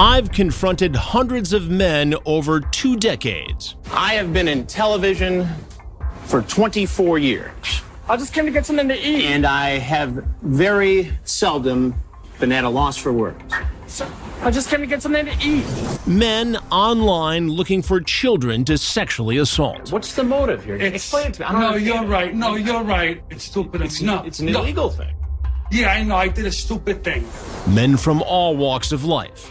I've confronted hundreds of men over two decades. I have been in television for 24 years. I just came to get something to eat. And I have very seldom been at a loss for words. I just came to get something to eat. Men online looking for children to sexually assault. What's the motive here? It's, Explain it to me. I don't no, understand. you're right. No, you're right. It's stupid. It's, no, It's an no. illegal thing. Yeah, I know. I did a stupid thing. Men from all walks of life.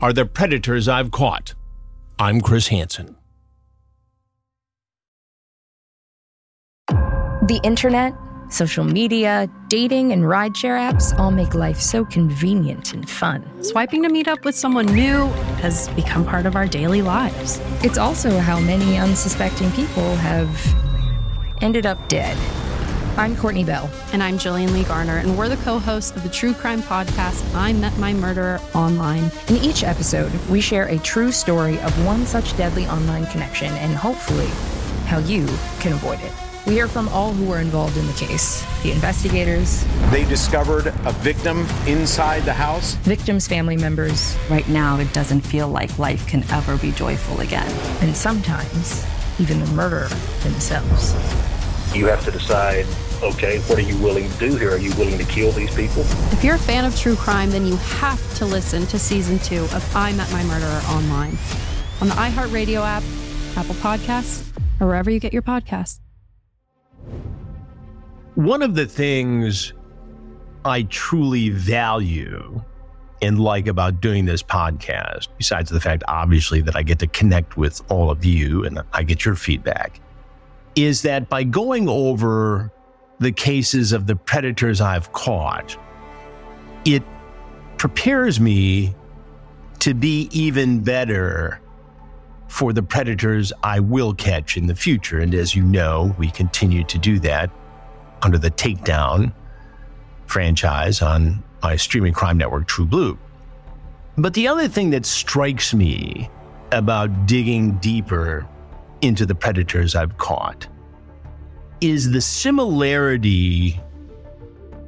are the predators I've caught. I'm Chris Hansen. The internet, social media, dating, and rideshare apps all make life so convenient and fun. Swiping to meet up with someone new has become part of our daily lives. It's also how many unsuspecting people have ended up dead. I'm Courtney Bell. And I'm Jillian Lee Garner, and we're the co hosts of the true crime podcast, I Met My Murderer Online. In each episode, we share a true story of one such deadly online connection and hopefully how you can avoid it. We hear from all who were involved in the case the investigators, They discovered a victim inside the house. victims' family members, Right now, it doesn't feel like life can ever be joyful again. and sometimes even the murderer themselves. You have to decide, okay, what are you willing to do here? Are you willing to kill these people? If you're a fan of true crime, then you have to listen to season two of I Met My Murderer Online on the iHeartRadio app, Apple Podcasts, or wherever you get your podcasts. One of the things I truly value and like about doing this podcast, besides the fact, obviously, that I get to connect with all of you and I get your feedback, is that by going over the cases of the predators I've caught, it prepares me to be even better for the predators I will catch in the future. And as you know, we continue to do that under the Takedown franchise on my streaming crime network, TruBlu. But the other thing that strikes me about digging deeper into the predators I've caught is the similarity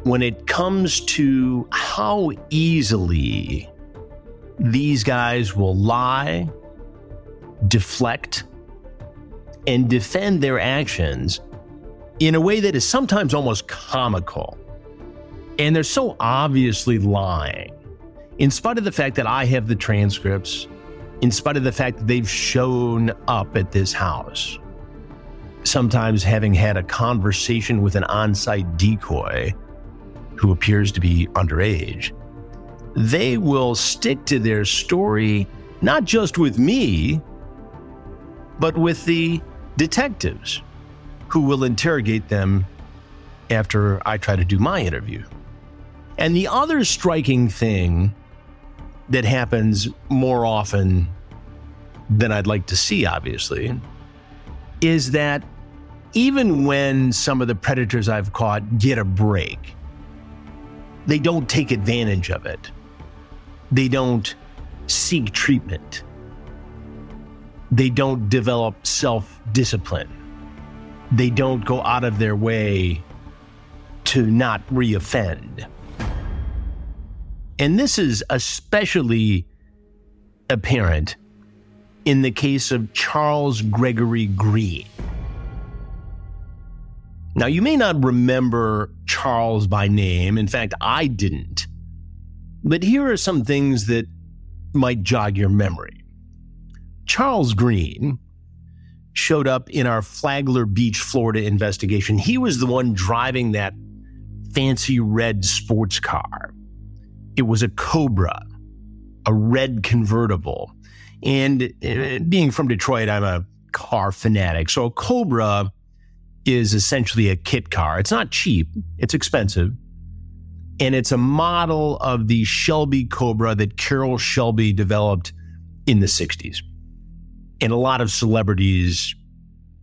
when it comes to how easily these guys will lie, deflect, and defend their actions in a way that is sometimes almost comical. And they're so obviously lying, in spite of the fact that I have the transcripts, in spite of the fact that they've shown up at this house. Sometimes having had a conversation with an on site decoy who appears to be underage, they will stick to their story, not just with me, but with the detectives who will interrogate them after I try to do my interview. And the other striking thing that happens more often than I'd like to see, obviously, is that even when some of the predators I've caught get a break, they don't take advantage of it. They don't seek treatment. They don't develop self discipline. They don't go out of their way to not reoffend. And this is especially apparent in the case of Charles Gregory Green. Now, you may not remember Charles by name. In fact, I didn't. But here are some things that might jog your memory. Charles Green showed up in our Flagler Beach, Florida investigation. He was the one driving that fancy red sports car. It was a Cobra, a red convertible. And uh, being from Detroit, I'm a car fanatic. So a Cobra is essentially a kit car. It's not cheap, it's expensive. And it's a model of the Shelby Cobra that Carroll Shelby developed in the 60s. And a lot of celebrities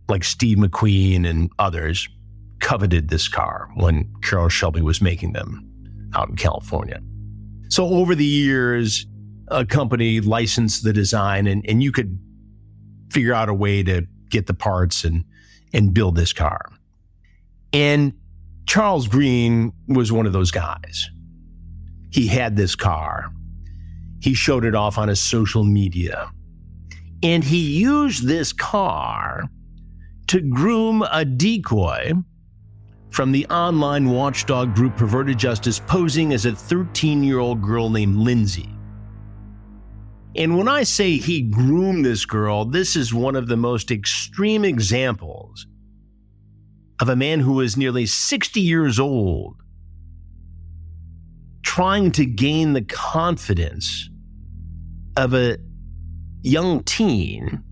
like Steve McQueen and others coveted this car when Carroll Shelby was making them out in California. So over the years, a company licensed the design and, and you could figure out a way to get the parts and, and build this car. And Charles Green was one of those guys. He had this car. He showed it off on his social media. And he used this car to groom a decoy from the online watchdog group Perverted Justice posing as a 13 year old girl named Lindsay. And when I say he groomed this girl, this is one of the most extreme examples of a man who is nearly 60 years old trying to gain the confidence of a young teen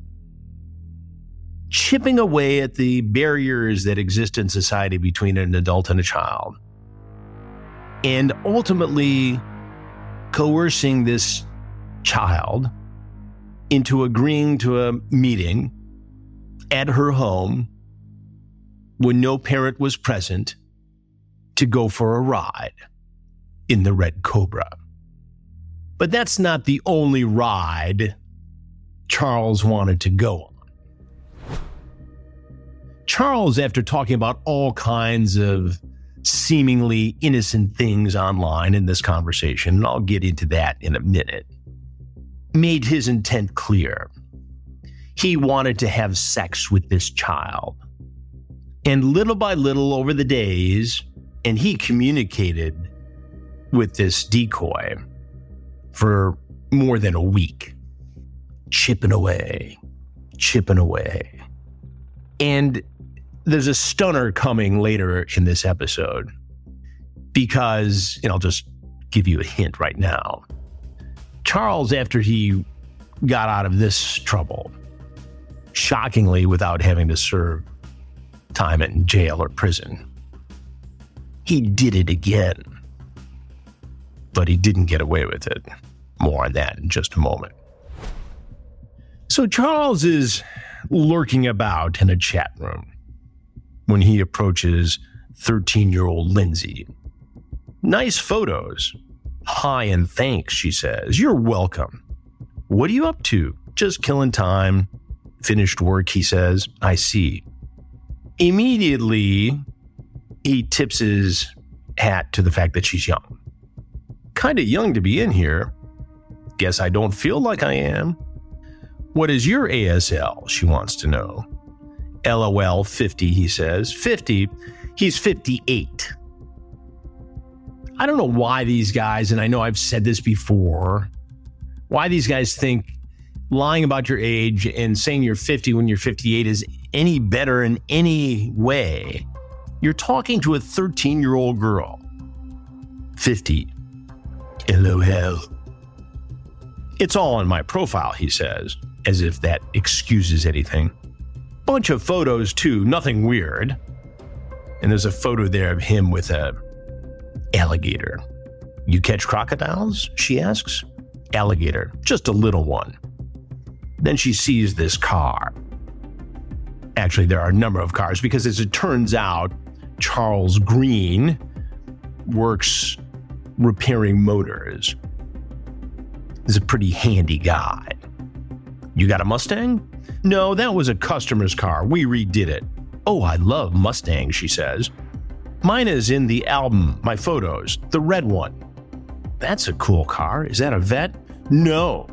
chipping away at the barriers that exist in society between an adult and a child, and ultimately coercing this child into agreeing to a meeting at her home when no parent was present to go for a ride in the Red Cobra. But that's not the only ride Charles wanted to go on. Charles, after talking about all kinds of seemingly innocent things online in this conversation, and I'll get into that in a minute, made his intent clear. He wanted to have sex with this child. And little by little over the days, and he communicated with this decoy for more than a week, chipping away, chipping away. And there's a stunner coming later in this episode because, and I'll just give you a hint right now. Charles, after he got out of this trouble, shockingly without having to serve time in jail or prison, he did it again. But he didn't get away with it. More on that in just a moment. So Charles is lurking about in a chat room when he approaches 13 year old Lindsay. Nice photos. Hi and thanks, she says. You're welcome. What are you up to? Just killing time. Finished work, he says. I see. Immediately, he tips his hat to the fact that she's young. Kinda young to be in here. Guess I don't feel like I am. What is your ASL? She wants to know. LOL 50, he says. 50, he's 58. I don't know why these guys, and I know I've said this before, why these guys think lying about your age and saying you're 50 when you're 58 is any better in any way. You're talking to a 13 year old girl. 50. LOL. It's all on my profile, he says, as if that excuses anything bunch of photos too, nothing weird. And there's a photo there of him with a alligator. You catch crocodiles? She asks. Alligator, just a little one. Then she sees this car. Actually, there are a number of cars because, as it turns out, Charles Green works repairing motors. He's a pretty handy guy. You got a Mustang? No, that was a customer's car. We redid it. Oh, I love Mustangs, she says. Mine is in the album, my photos, the red one. That's a cool car. Is that a vet? No,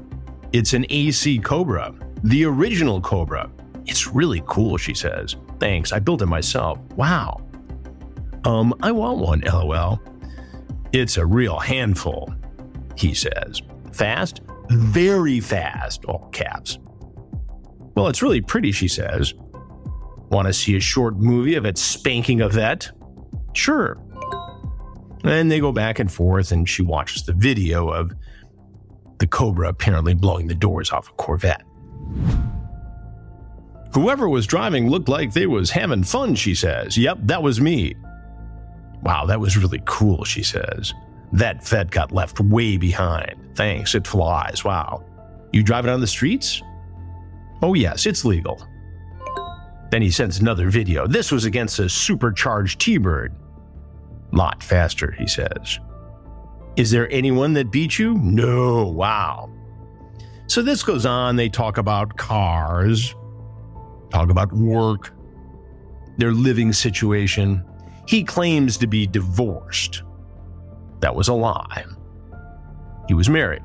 it's an AC Cobra, the original Cobra. It's really cool, she says. Thanks, I built it myself. Wow. Um, I want one, lol. It's a real handful, he says. Fast? Very fast, all caps. Well, it's really pretty, she says. Want to see a short movie of it spanking a vet? Sure. And they go back and forth, and she watches the video of the Cobra apparently blowing the doors off a Corvette. Whoever was driving looked like they was having fun, she says. Yep, that was me. Wow, that was really cool, she says. That vet got left way behind. Thanks, it flies. Wow. You drive it on the streets? Oh, yes, it's legal. Then he sends another video. This was against a supercharged T Bird. Lot faster, he says. Is there anyone that beat you? No, wow. So this goes on. They talk about cars, talk about work, their living situation. He claims to be divorced. That was a lie. He was married.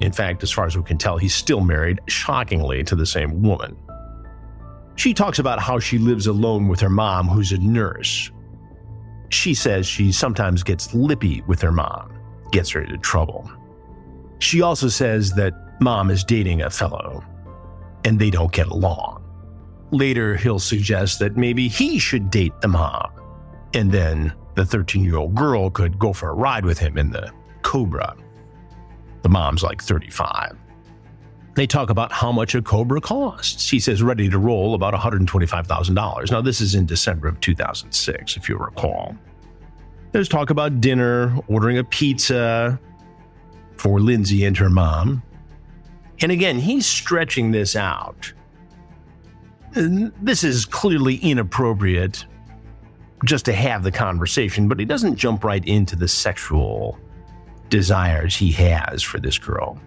In fact, as far as we can tell, he's still married, shockingly, to the same woman. She talks about how she lives alone with her mom, who's a nurse. She says she sometimes gets lippy with her mom, gets her into trouble. She also says that mom is dating a fellow, and they don't get along. Later, he'll suggest that maybe he should date the mom, and then the 13 year old girl could go for a ride with him in the Cobra. The mom's like 35. They talk about how much a Cobra costs. He says ready to roll about $125,000. Now, this is in December of 2006, if you recall. There's talk about dinner, ordering a pizza for Lindsay and her mom. And again, he's stretching this out. This is clearly inappropriate just to have the conversation, but he doesn't jump right into the sexual desires he has for this girl.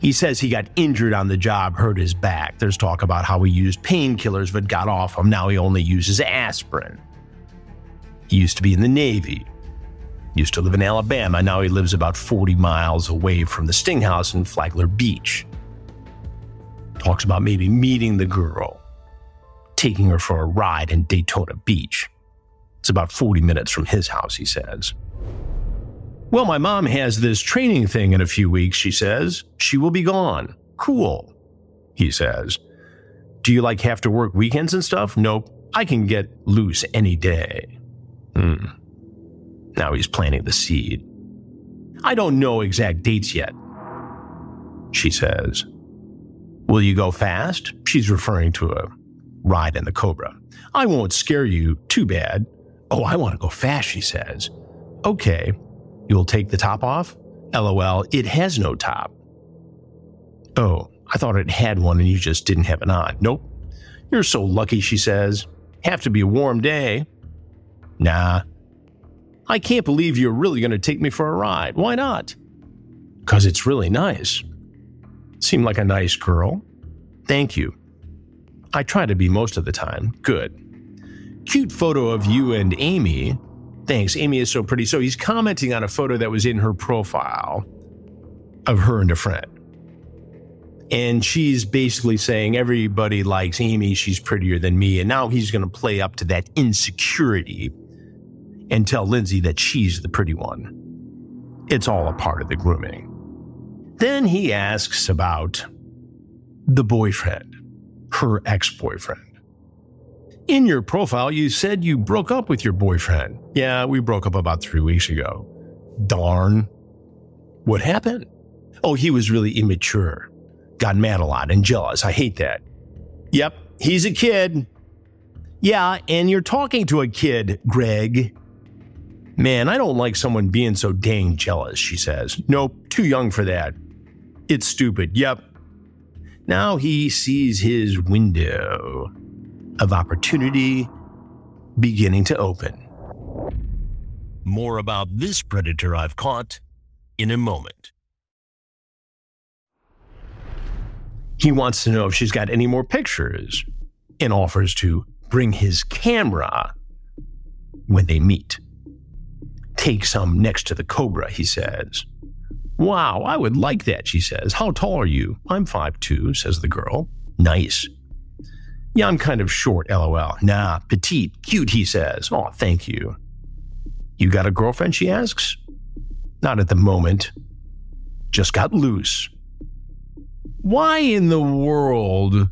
He says he got injured on the job, hurt his back. There's talk about how he used painkillers but got off them. Now he only uses aspirin. He used to be in the Navy. Used to live in Alabama. Now he lives about 40 miles away from the Sting House in Flagler Beach. Talks about maybe meeting the girl, taking her for a ride in Daytona Beach. It's about 40 minutes from his house, he says. Well, my mom has this training thing in a few weeks, she says. She will be gone. Cool, he says. Do you like have to work weekends and stuff? Nope. I can get loose any day. Hmm. Now he's planting the seed. I don't know exact dates yet, she says. Will you go fast? She's referring to a ride in the Cobra. I won't scare you too bad. Oh, I want to go fast, she says. Okay, You'll take the top off? LOL, it has no top. Oh, I thought it had one and you just didn't have it on. Nope. You're so lucky, she says. Have to be a warm day. Nah. I can't believe you're really going to take me for a ride. Why not? Because it's really nice. Seem like a nice girl. Thank you. I try to be most of the time. Good. Cute photo of you and Amy. Thanks. Amy is so pretty. So he's commenting on a photo that was in her profile of her and a friend. And she's basically saying everybody likes Amy. She's prettier than me. And now he's going to play up to that insecurity and tell Lindsay that she's the pretty one. It's all a part of the grooming. Then he asks about the boyfriend, her ex boyfriend. In your profile, you said you broke up with your boyfriend. Yeah, we broke up about three weeks ago. Darn. What happened? Oh, he was really immature. Got mad a lot and jealous. I hate that. Yep, he's a kid. Yeah, and you're talking to a kid, Greg. Man, I don't like someone being so dang jealous, she says. Nope, too young for that. It's stupid. Yep. Now he sees his window of opportunity beginning to open. More about this predator I've caught in a moment. He wants to know if she's got any more pictures and offers to bring his camera when they meet. Take some next to the cobra, he says. Wow, I would like that, she says. How tall are you? I'm five two, says the girl. Nice. Yeah, I'm kind of short, lol. Nah, petite, cute, he says. Oh, thank you. You got a girlfriend, she asks. Not at the moment. Just got loose. Why in the world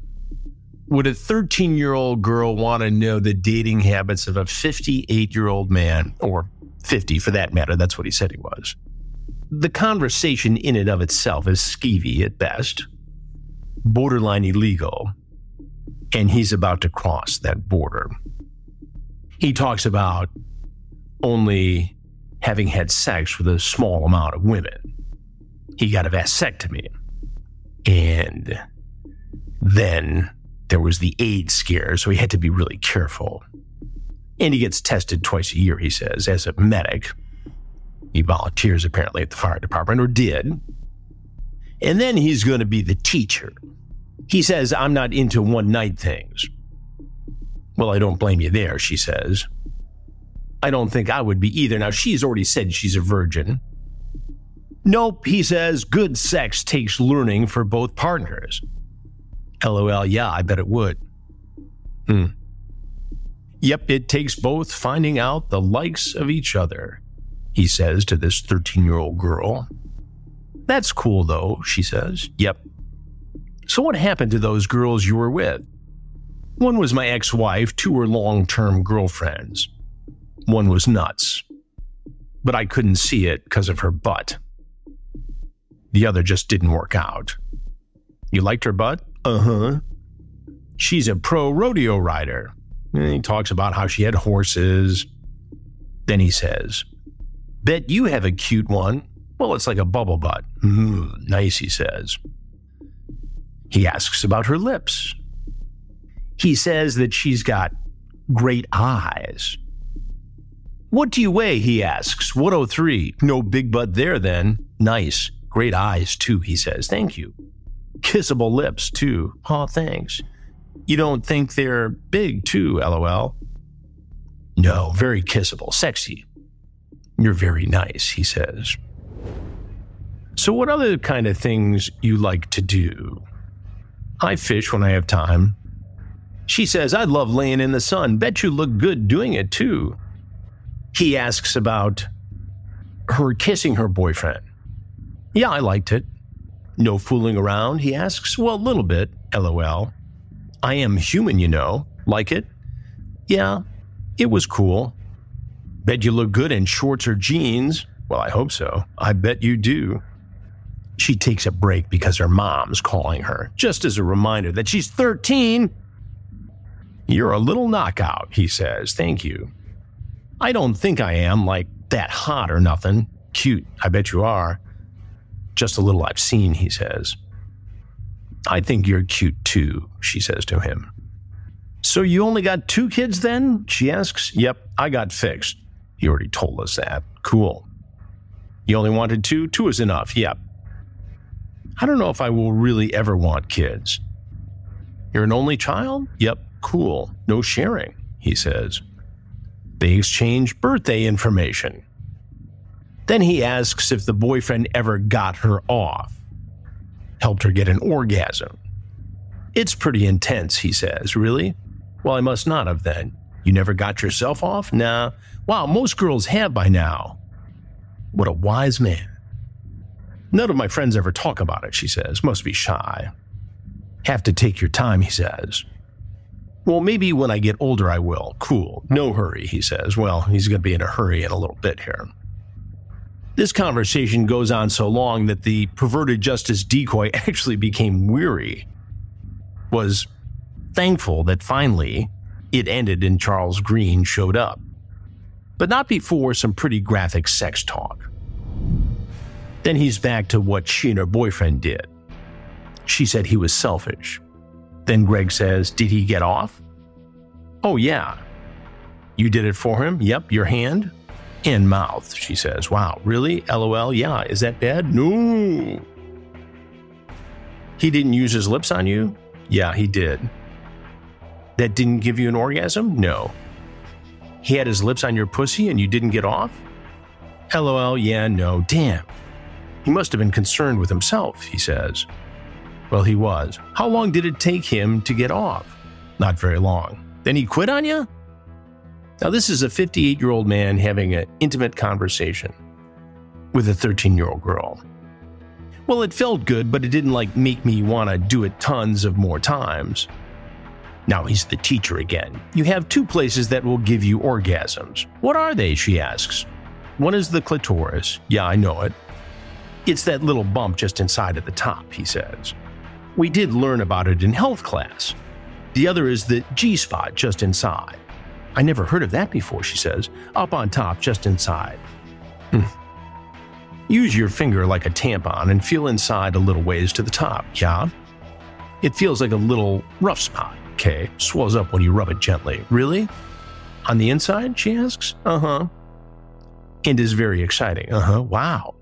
would a 13 year old girl want to know the dating habits of a 58 year old man, or 50 for that matter? That's what he said he was. The conversation in and of itself is skeevy at best, borderline illegal, and he's about to cross that border. He talks about only having had sex with a small amount of women. He got a vasectomy. And then there was the AIDS scare, so he had to be really careful. And he gets tested twice a year, he says, as a medic. He volunteers apparently at the fire department, or did. And then he's going to be the teacher. He says, I'm not into one night things. Well, I don't blame you there, she says. I don't think I would be either. Now, she's already said she's a virgin. Nope, he says, good sex takes learning for both partners. LOL, yeah, I bet it would. Hmm. Yep, it takes both finding out the likes of each other, he says to this 13 year old girl. That's cool, though, she says. Yep. So, what happened to those girls you were with? One was my ex wife, two were long term girlfriends. One was nuts. But I couldn't see it because of her butt. The other just didn't work out. You liked her butt? Uh huh. She's a pro rodeo rider. And he talks about how she had horses. Then he says, Bet you have a cute one. Well, it's like a bubble butt. Mm, nice, he says. He asks about her lips. He says that she's got great eyes. What do you weigh? He asks. 103. No big butt there then. Nice. Great eyes, too, he says. Thank you. Kissable lips, too. Oh, thanks. You don't think they're big, too, lol. No, very kissable, sexy. You're very nice, he says. So, what other kind of things you like to do? I fish when I have time. She says, I love laying in the sun. Bet you look good doing it too. He asks about her kissing her boyfriend. Yeah, I liked it. No fooling around, he asks. Well, a little bit, lol. I am human, you know. Like it? Yeah, it was cool. Bet you look good in shorts or jeans. Well, I hope so. I bet you do. She takes a break because her mom's calling her, just as a reminder that she's 13. You're a little knockout, he says. Thank you. I don't think I am, like, that hot or nothing. Cute, I bet you are. Just a little I've seen, he says. I think you're cute too, she says to him. So you only got two kids then? She asks. Yep, I got fixed. He already told us that. Cool. You only wanted two? Two is enough. Yep. I don't know if I will really ever want kids. You're an only child? Yep, cool. No sharing, he says. They exchange birthday information. Then he asks if the boyfriend ever got her off, helped her get an orgasm. It's pretty intense, he says. Really? Well, I must not have then. You never got yourself off? Nah. Wow, most girls have by now. What a wise man. None of my friends ever talk about it, she says. Must be shy. Have to take your time, he says. Well, maybe when I get older I will. Cool. No hurry, he says. Well, he's going to be in a hurry in a little bit here. This conversation goes on so long that the perverted justice decoy actually became weary. Was thankful that finally it ended and Charles Green showed up. But not before some pretty graphic sex talk. Then he's back to what she and her boyfriend did. She said he was selfish. Then Greg says, Did he get off? Oh, yeah. You did it for him? Yep, your hand and mouth, she says. Wow, really? LOL, yeah. Is that bad? No. He didn't use his lips on you? Yeah, he did. That didn't give you an orgasm? No. He had his lips on your pussy and you didn't get off? LOL, yeah, no. Damn. He must have been concerned with himself, he says. Well, he was. How long did it take him to get off? Not very long. Then he quit on you? Now, this is a 58 year old man having an intimate conversation with a 13 year old girl. Well, it felt good, but it didn't like make me want to do it tons of more times. Now he's the teacher again. You have two places that will give you orgasms. What are they? She asks. One is the clitoris. Yeah, I know it. It's that little bump just inside at the top, he says. We did learn about it in health class. The other is the G spot just inside. I never heard of that before, she says. Up on top, just inside. Hmm. Use your finger like a tampon and feel inside a little ways to the top, yeah? It feels like a little rough spot, okay? Swells up when you rub it gently. Really? On the inside? She asks. Uh huh. And is very exciting. Uh huh. Wow.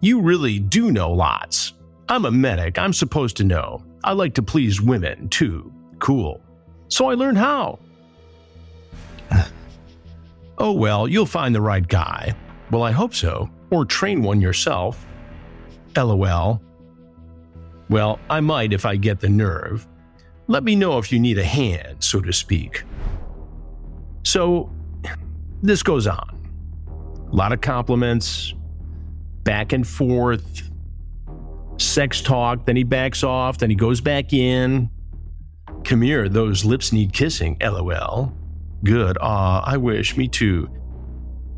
You really do know lots. I'm a medic. I'm supposed to know. I like to please women, too. Cool. So I learned how. oh well, you'll find the right guy. Well, I hope so. Or train one yourself. LOL. Well, I might if I get the nerve. Let me know if you need a hand, so to speak. So, this goes on. A lot of compliments, back and forth, sex talk, then he backs off, then he goes back in. Come here, those lips need kissing, lol. Good, ah, I wish, me too.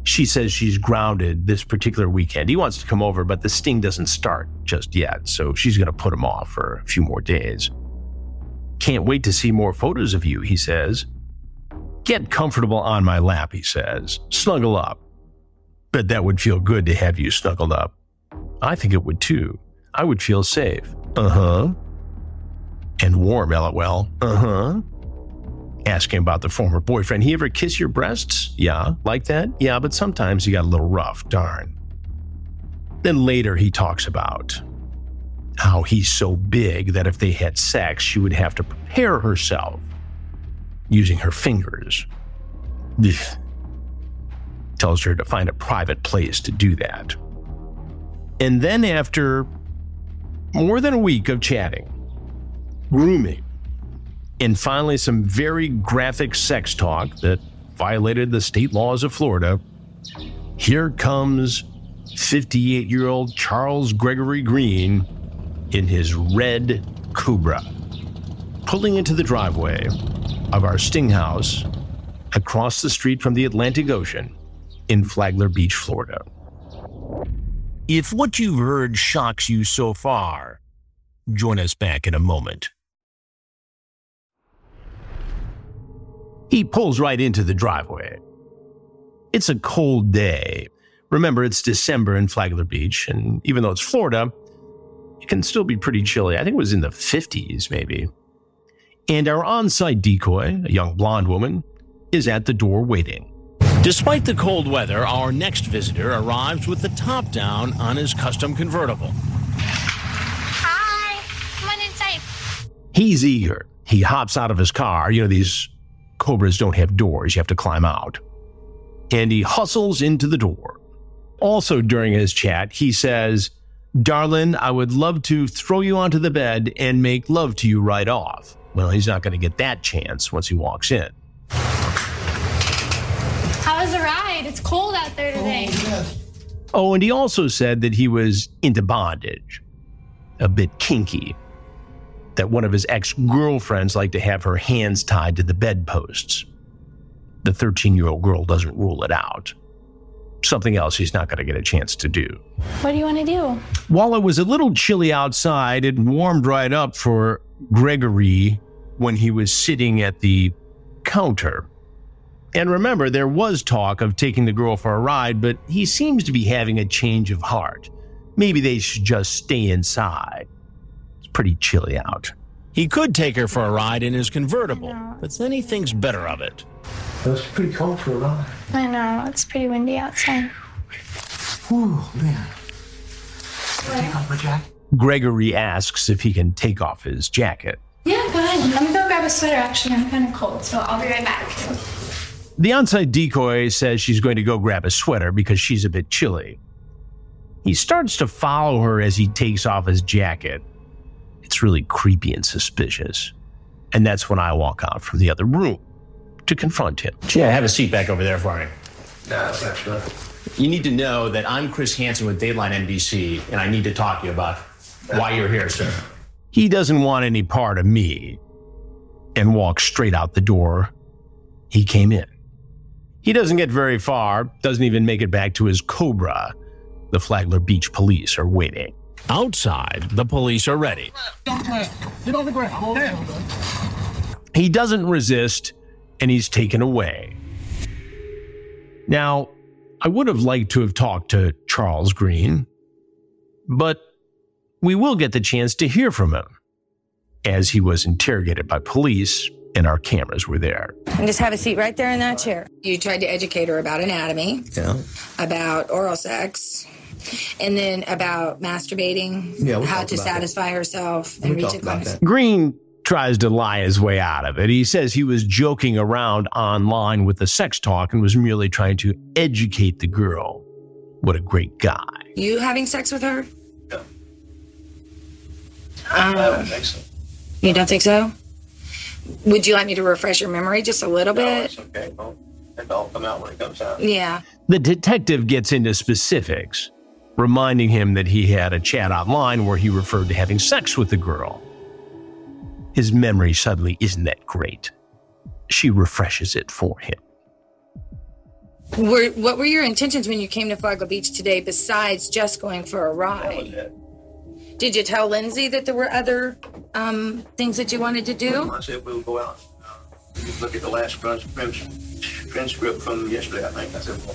She says she's grounded this particular weekend. He wants to come over, but the sting doesn't start just yet, so she's going to put him off for a few more days. Can't wait to see more photos of you, he says. Get comfortable on my lap, he says. Snuggle up. Bet that would feel good to have you snuggled up. I think it would too. I would feel safe. Uh huh. And warm, lol. Uh huh. Asking about the former boyfriend. He ever kiss your breasts? Yeah, like that? Yeah, but sometimes he got a little rough, darn. Then later he talks about how he's so big that if they had sex, she would have to prepare herself using her fingers. Ugh. Tells her to find a private place to do that. And then, after more than a week of chatting, grooming, and finally some very graphic sex talk that violated the state laws of Florida, here comes 58 year old Charles Gregory Green in his red Cobra, pulling into the driveway of our Sting House across the street from the Atlantic Ocean in Flagler Beach, Florida. If what you've heard shocks you so far, join us back in a moment. He pulls right into the driveway. It's a cold day. Remember, it's December in Flagler Beach, and even though it's Florida, it can still be pretty chilly. I think it was in the 50s, maybe. And our on site decoy, a young blonde woman, is at the door waiting. Despite the cold weather, our next visitor arrives with the top down on his custom convertible. Hi, come on inside. He's eager. He hops out of his car. You know, these Cobras don't have doors, you have to climb out. And he hustles into the door. Also, during his chat, he says, Darlin, I would love to throw you onto the bed and make love to you right off. Well, he's not going to get that chance once he walks in. How was the ride? It's cold out there today. Oh, oh, and he also said that he was into bondage, a bit kinky. That one of his ex girlfriends liked to have her hands tied to the bedposts. The 13 year old girl doesn't rule it out. Something else he's not going to get a chance to do. What do you want to do? While it was a little chilly outside, it warmed right up for Gregory when he was sitting at the counter. And remember, there was talk of taking the girl for a ride, but he seems to be having a change of heart. Maybe they should just stay inside. It's pretty chilly out. He could take her for a ride in his convertible, but then he thinks better of it. It was pretty cold for a ride. I know, it's pretty windy outside. Whew, man. Take off my jacket. Gregory asks if he can take off his jacket. Yeah, go ahead. Let me go grab a sweater. Actually, I'm kind of cold, so I'll be right back. The onsite decoy says she's going to go grab a sweater because she's a bit chilly. He starts to follow her as he takes off his jacket. It's really creepy and suspicious. And that's when I walk out from the other room to confront him. Yeah, have a seat back over there for me. Nah, that's not You need to know that I'm Chris Hansen with Dateline NBC, and I need to talk to you about why you're here, sir. He doesn't want any part of me and walks straight out the door he came in. He doesn't get very far, doesn't even make it back to his Cobra. The Flagler Beach police are waiting. Outside, the police are ready. He doesn't resist and he's taken away. Now, I would have liked to have talked to Charles Green, but we will get the chance to hear from him as he was interrogated by police and our cameras were there. And just have a seat right there in that chair. You tried to educate her about anatomy, Yeah. about oral sex, and then about masturbating, Yeah, we how to about that. satisfy herself and reach a climax. Green tries to lie his way out of it. He says he was joking around online with the sex talk and was merely trying to educate the girl. What a great guy. You having sex with her? No. Um, I don't think so. You don't think so? Would you like me to refresh your memory just a little No, bit? it's okay. Well, It'll come out when it comes out. Yeah. The detective gets into specifics, reminding him that he had a chat online where he referred to having sex with the girl. His memory suddenly isn't that great. She refreshes it for him. Were, what were your intentions when you came to Flagler Beach today besides just going for a ride? Did you tell Lindsay that there were other um, things that you wanted to do? I said we'll go out. uh, we can Look at the last trans- trans- transcript from yesterday, I think. I said, well,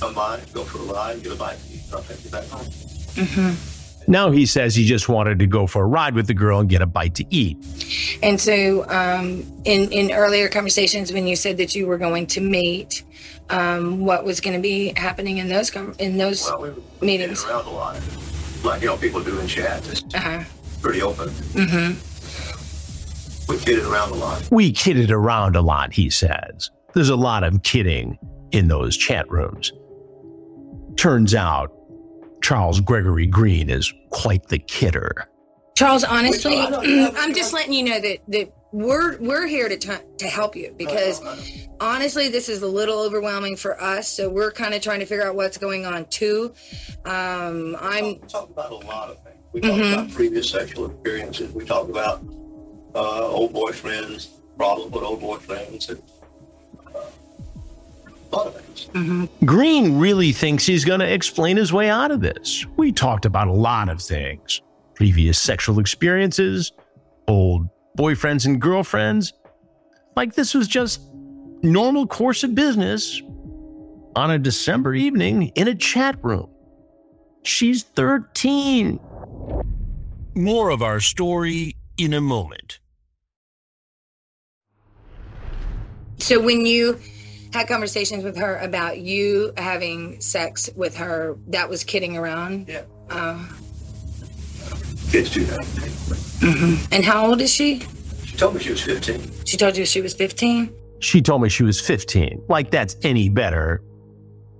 come by, go for a ride, get a bite to and I'll take you back home. Mm-hmm. Now he says he just wanted to go for a ride with the girl and get a bite to eat. And so, um, in in earlier conversations, when you said that you were going to meet, um, what was going to be happening in those com- in those Well, we were meetings? around a lot, like, you know, people do in chat. It's Uh-huh. pretty open. Mm-hmm. We kidded around a lot. We kidded around a lot, he says. There's a lot of kidding in those chat rooms. Turns out Charles Gregory Green is quite the kidder. Charles, honestly, I'm just letting you know that that we're we're here to t- to help you because honestly, this is a little overwhelming for us. So we're kind of trying to figure out what's going on too. Um, I'm We talk about a lot of things. We talk Mhm. about previous sexual experiences. We talked about uh, old boyfriends, problems with old boyfriends, and uh, a lot of things. Green really thinks he's going to explain his way out of this. We talked about a lot of things previous sexual experiences, old boyfriends and girlfriends. Like this was just normal course of business on a December evening in a chat room. She's 13. More of our story in a moment. so when you had conversations with her about you having sex with her, that was kidding around. Yeah. Uh, Kids do that. mhm. And how old is she? She told me she was 15. She told you she was 15. She told me she was 15. Like that's any better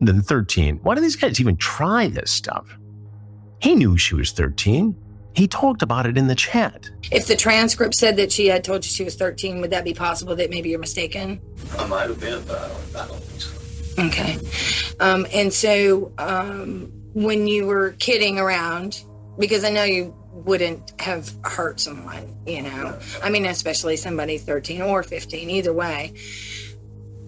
than 13. Why do these guys even try this stuff? He knew she was 13. He talked about it in the chat. If the transcript said that she had told you she was 13, would that be possible that maybe you're mistaken? I might have been, but I don't, I don't think so. Okay. Um, and so um, when you were kidding around, because I know you wouldn't have hurt someone, you know, I mean, especially somebody 13 or 15, either way.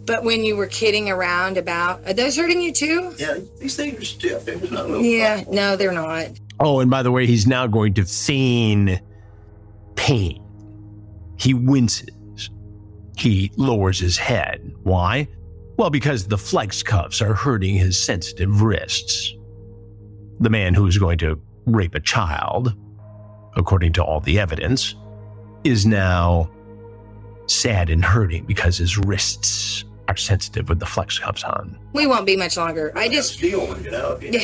But when you were kidding around about, are those hurting you too? Yeah, these things are stiff. There's not no Yeah, no, they're not. Oh, and by the way, he's now going to feign pain. He winces. He lowers his head. Why? Well, because the flex cuffs are hurting his sensitive wrists. The man who is going to rape a child, according to all the evidence, is now sad and hurting because his wrists are sensitive with the flex cuffs on. We won't be much longer. I just, Steel one, you know. yeah.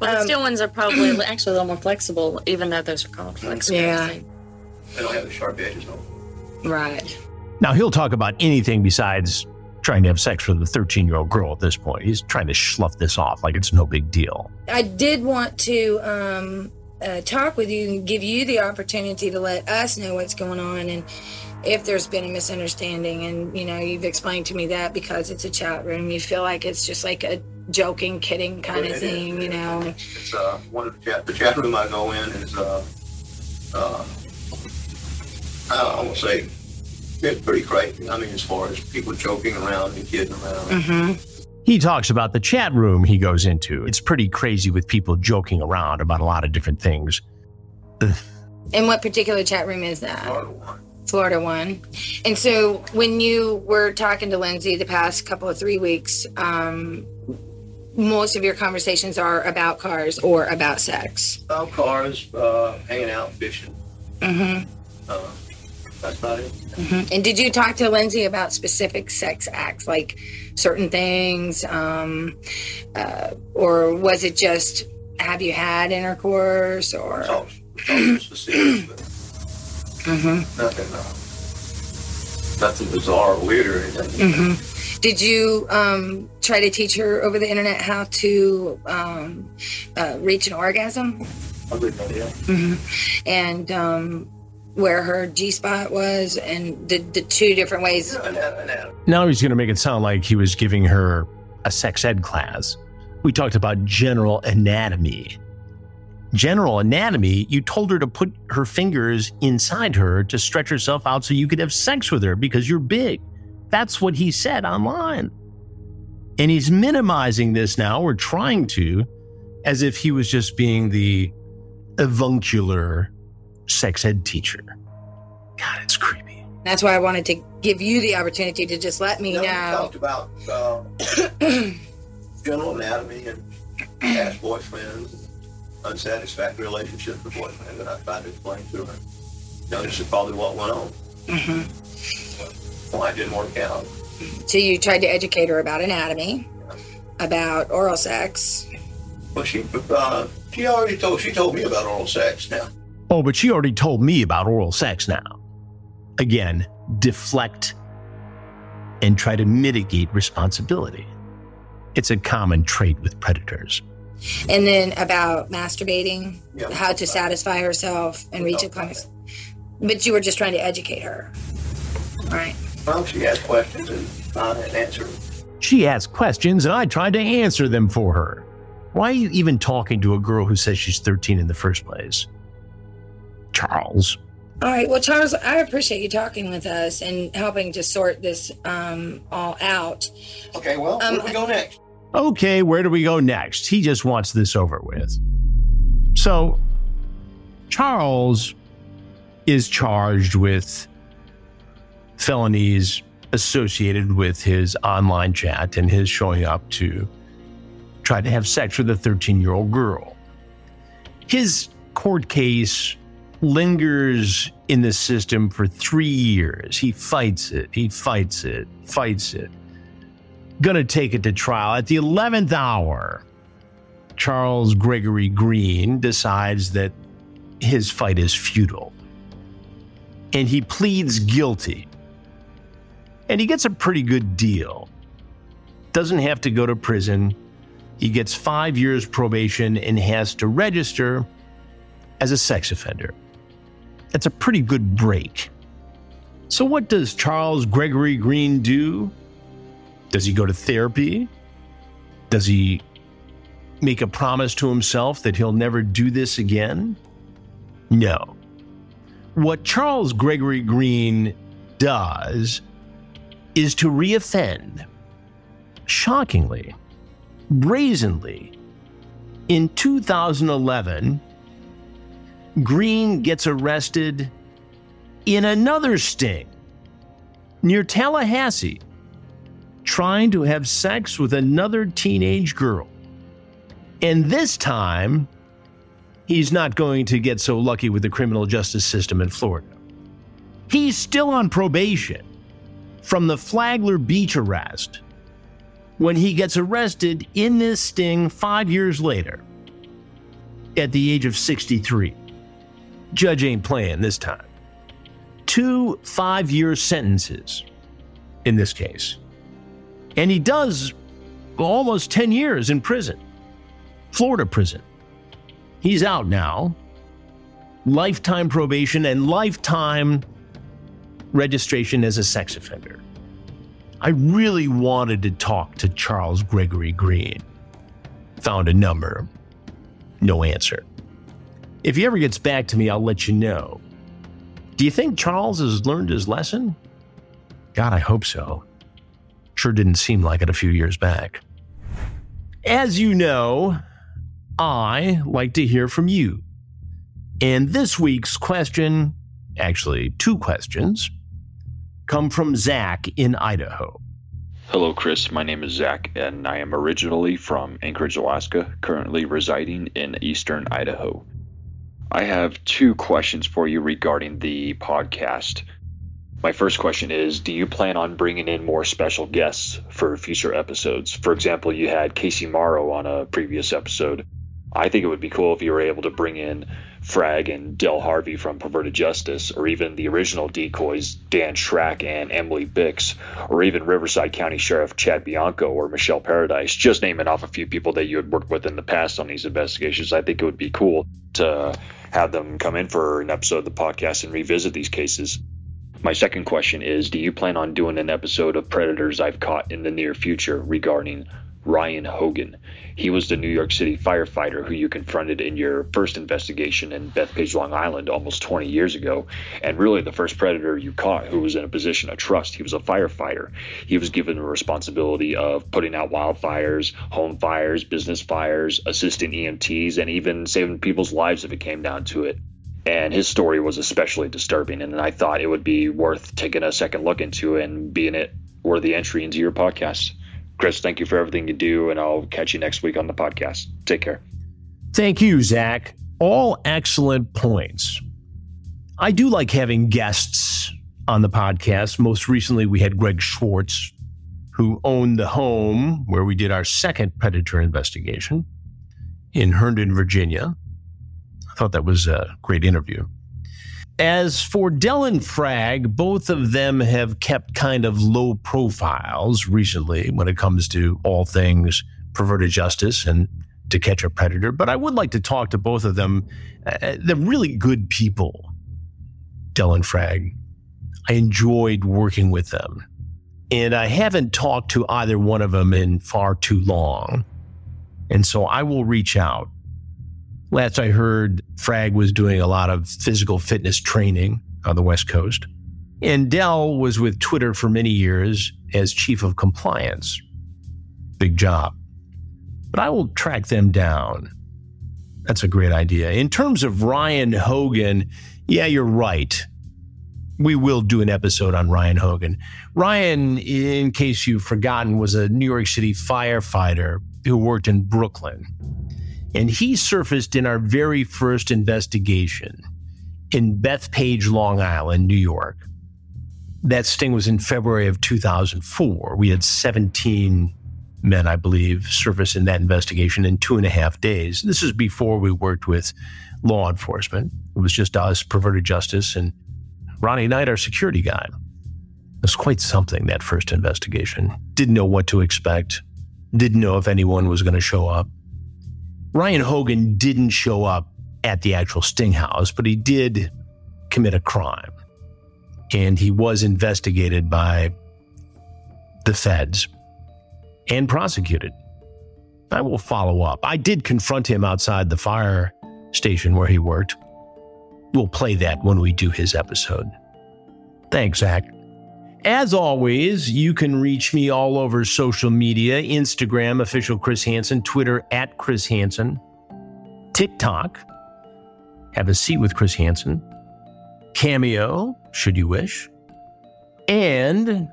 Well, the Um, steel ones are probably actually a little more flexible, even though those are called flexible. Yeah. They don't have the sharp edges on. Right. Now, he'll talk about anything besides trying to have sex with a 13 year old girl at this point. He's trying to slough this off like it's no big deal. I did want to um, uh, talk with you and give you the opportunity to let us know what's going on and if there's been a misunderstanding. And, you know, you've explained to me that because it's a chat room, you feel like it's just like a joking, kidding kind of thing, you know. It's uh, one of the chat, the chat room I go in is, uh, uh, I don't want to say, it's pretty crazy. I mean, as far as people joking around and kidding around. Mm-hmm. He talks about the chat room he goes into. It's pretty crazy with people joking around about a lot of different things. And what particular chat room is that? Florida one. And so when you were talking to Lindsay the past couple of three weeks, um, most of your conversations are about cars or about sex. About cars, uh, hanging out, fishing. Mm-hmm. Uh, that's not it. Mm-hmm. And did you talk to Lindsay about specific sex acts, like certain things, um, uh, or was it just have you had intercourse or? It's all, it's all specific, Mm-hmm. nothing, uh, nothing bizarre or weird or anything. hmm Did you um, try to teach her over the internet how to um, uh, reach an orgasm? I know, yeah. hmm And um, where her G spot was, and the, the two different ways. Now he's going to make it sound like he was giving her a sex ed class. We talked about general anatomy. General anatomy, you told her to put her fingers inside her to stretch herself out so you could have sex with her because you're big. That's what he said online. And he's minimizing this now, or trying to, as if he was just being the avuncular sex ed teacher. God, it's creepy. That's why I wanted to give you the opportunity to just let me No, we know. talked about uh, general anatomy and past boyfriends, unsatisfactory relationships with boyfriends, and I tried to explain to her. You know, this is probably what went on. hmm Why it didn't work out. So you tried to educate her about anatomy, about oral sex. Well, she uh, she already told she told me about oral sex. Now, Oh, but she already told me about oral sex now. Again, deflect and try to mitigate responsibility. It's a common trait with predators. And then about masturbating, how to satisfy herself and reach a climax. But you were just trying to educate her. Right. well, she asked questions and I had answered. She asked questions and I tried to answer them for her. Why are you even talking to a girl who says she's 13 in the first place? Charles. All right. Well, Charles, I appreciate you talking with us and helping to sort this um, all out. Okay, well, where do we go next? Okay, where do we go next? He just wants this over with. So, Charles is charged with felonies associated with his online chat and his showing up to try to have sex with a 13 year old girl. His court case lingers in the system for three years. He fights it, he fights it, fights it gonna take it to trial. At the 11th hour, Charles Gregory Green decides that his fight is futile. And he pleads guilty. And he gets a pretty good deal. Doesn't have to go to prison. He gets five years probation and has to register as a sex offender. That's a pretty good break. So, what does Charles Gregory Green do? Does he go to therapy? Does he make a promise to himself that he'll never do this again? No. What Charles Gregory Green does is to reoffend, shockingly, brazenly. In 2011, Green gets arrested in another sting near Tallahassee trying to have sex with another teenage girl. And this time, he's not going to get so lucky with the criminal justice system in Florida. He's still on probation from the Flagler Beach arrest when he gets arrested in this sting five years later at the age of 63. Judge ain't playing this time. Two five year sentences in this case. And he does almost 10 years in prison, Florida prison. He's out now, lifetime probation and lifetime registration as a sex offender. I really wanted to talk to Charles Gregory Green. Found a number. No answer. If he ever gets back to me, I'll let you know. Do you think Charles has learned his lesson? God, I hope so. Sure didn't seem like it a few years back. As you know, I like to hear from you. And this week's question, actually, two questions, come from Zach in Idaho. Hello, Chris. My name is Zach, and I am originally from Anchorage, Alaska, currently residing in eastern Idaho. I have two questions for you regarding the podcast. My first question is Do you plan on bringing in more special guests for future episodes? For example, you had Casey Morrow on a previous episode. I think it would be cool if you were able to bring in Frag and Del Harvey from Perverted Justice, or even the original decoys, Dan Schrack and Emily Bix, or even Riverside County Sheriff Chad Bianco or Michelle Paradise, just naming off a few people that you had worked with in the past on these investigations. I think it would be cool to have them come in for an episode of the podcast and revisit these cases. My second question is Do you plan on doing an episode of Predators I've Caught in the near future regarding Ryan Hogan. He was the New York City firefighter who you confronted in your first investigation in Bethpage, Long Island, almost 20 years ago, and really the first predator you caught who was in a position of trust. He was a firefighter. He was given the responsibility of putting out wildfires, home fires, business fires, assisting EMTs, and even saving people's lives if it came down to it and his story was especially disturbing and i thought it would be worth taking a second look into and being it worthy entry into your podcast Chris, thank you for everything you do, and I'll catch you next week on the podcast. Take care. Thank you, Zach. All excellent points. I do like having guests on the podcast. Most recently, we had Greg Schwartz, who owned the home where we did our second predator investigation in Herndon, Virginia. I thought that was a great interview. As for Del and Frag, both of them have kept kind of low profiles recently when it comes to all things perverted justice and to catch a predator. But I would like to talk to both of them. Uh, they're really good people, Del and Frag. I enjoyed working with them. And I haven't talked to either one of them in far too long. And so I will reach out Last I heard, Frag was doing a lot of physical fitness training on the West Coast. And Del was with Twitter for many years as chief of compliance. Big job. But I will track them down. That's a great idea. In terms of Ryan Hogan, yeah, you're right. We will do an episode on Ryan Hogan. Ryan, in case you've forgotten, was a New York City firefighter who worked in Brooklyn. And he surfaced in our very first investigation in Bethpage, Long Island, New York. That sting was in February of 2004. We had 17 men, I believe, surface in that investigation in two and a half days. This is before we worked with law enforcement. It was just us, perverted justice, and Ronnie Knight, our security guy. It was quite something, that first investigation. Didn't know what to expect, didn't know if anyone was going to show up. Ryan Hogan didn't show up at the actual Sting House, but he did commit a crime. And he was investigated by the feds and prosecuted. I will follow up. I did confront him outside the fire station where he worked. We'll play that when we do his episode. Thanks, Zach. As always, you can reach me all over social media Instagram, official Chris Hansen, Twitter, at Chris Hansen, TikTok, have a seat with Chris Hansen, Cameo, should you wish. And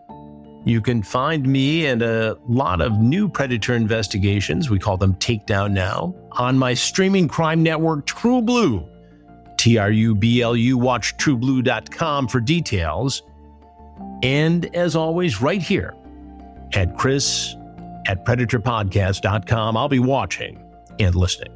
you can find me and a lot of new Predator investigations, we call them Takedown Now, on my streaming crime network, TruBlu. T R U B L U, watch trublu.com for details. And as always, right here at Chris at PredatorPodcast.com, I'll be watching and listening.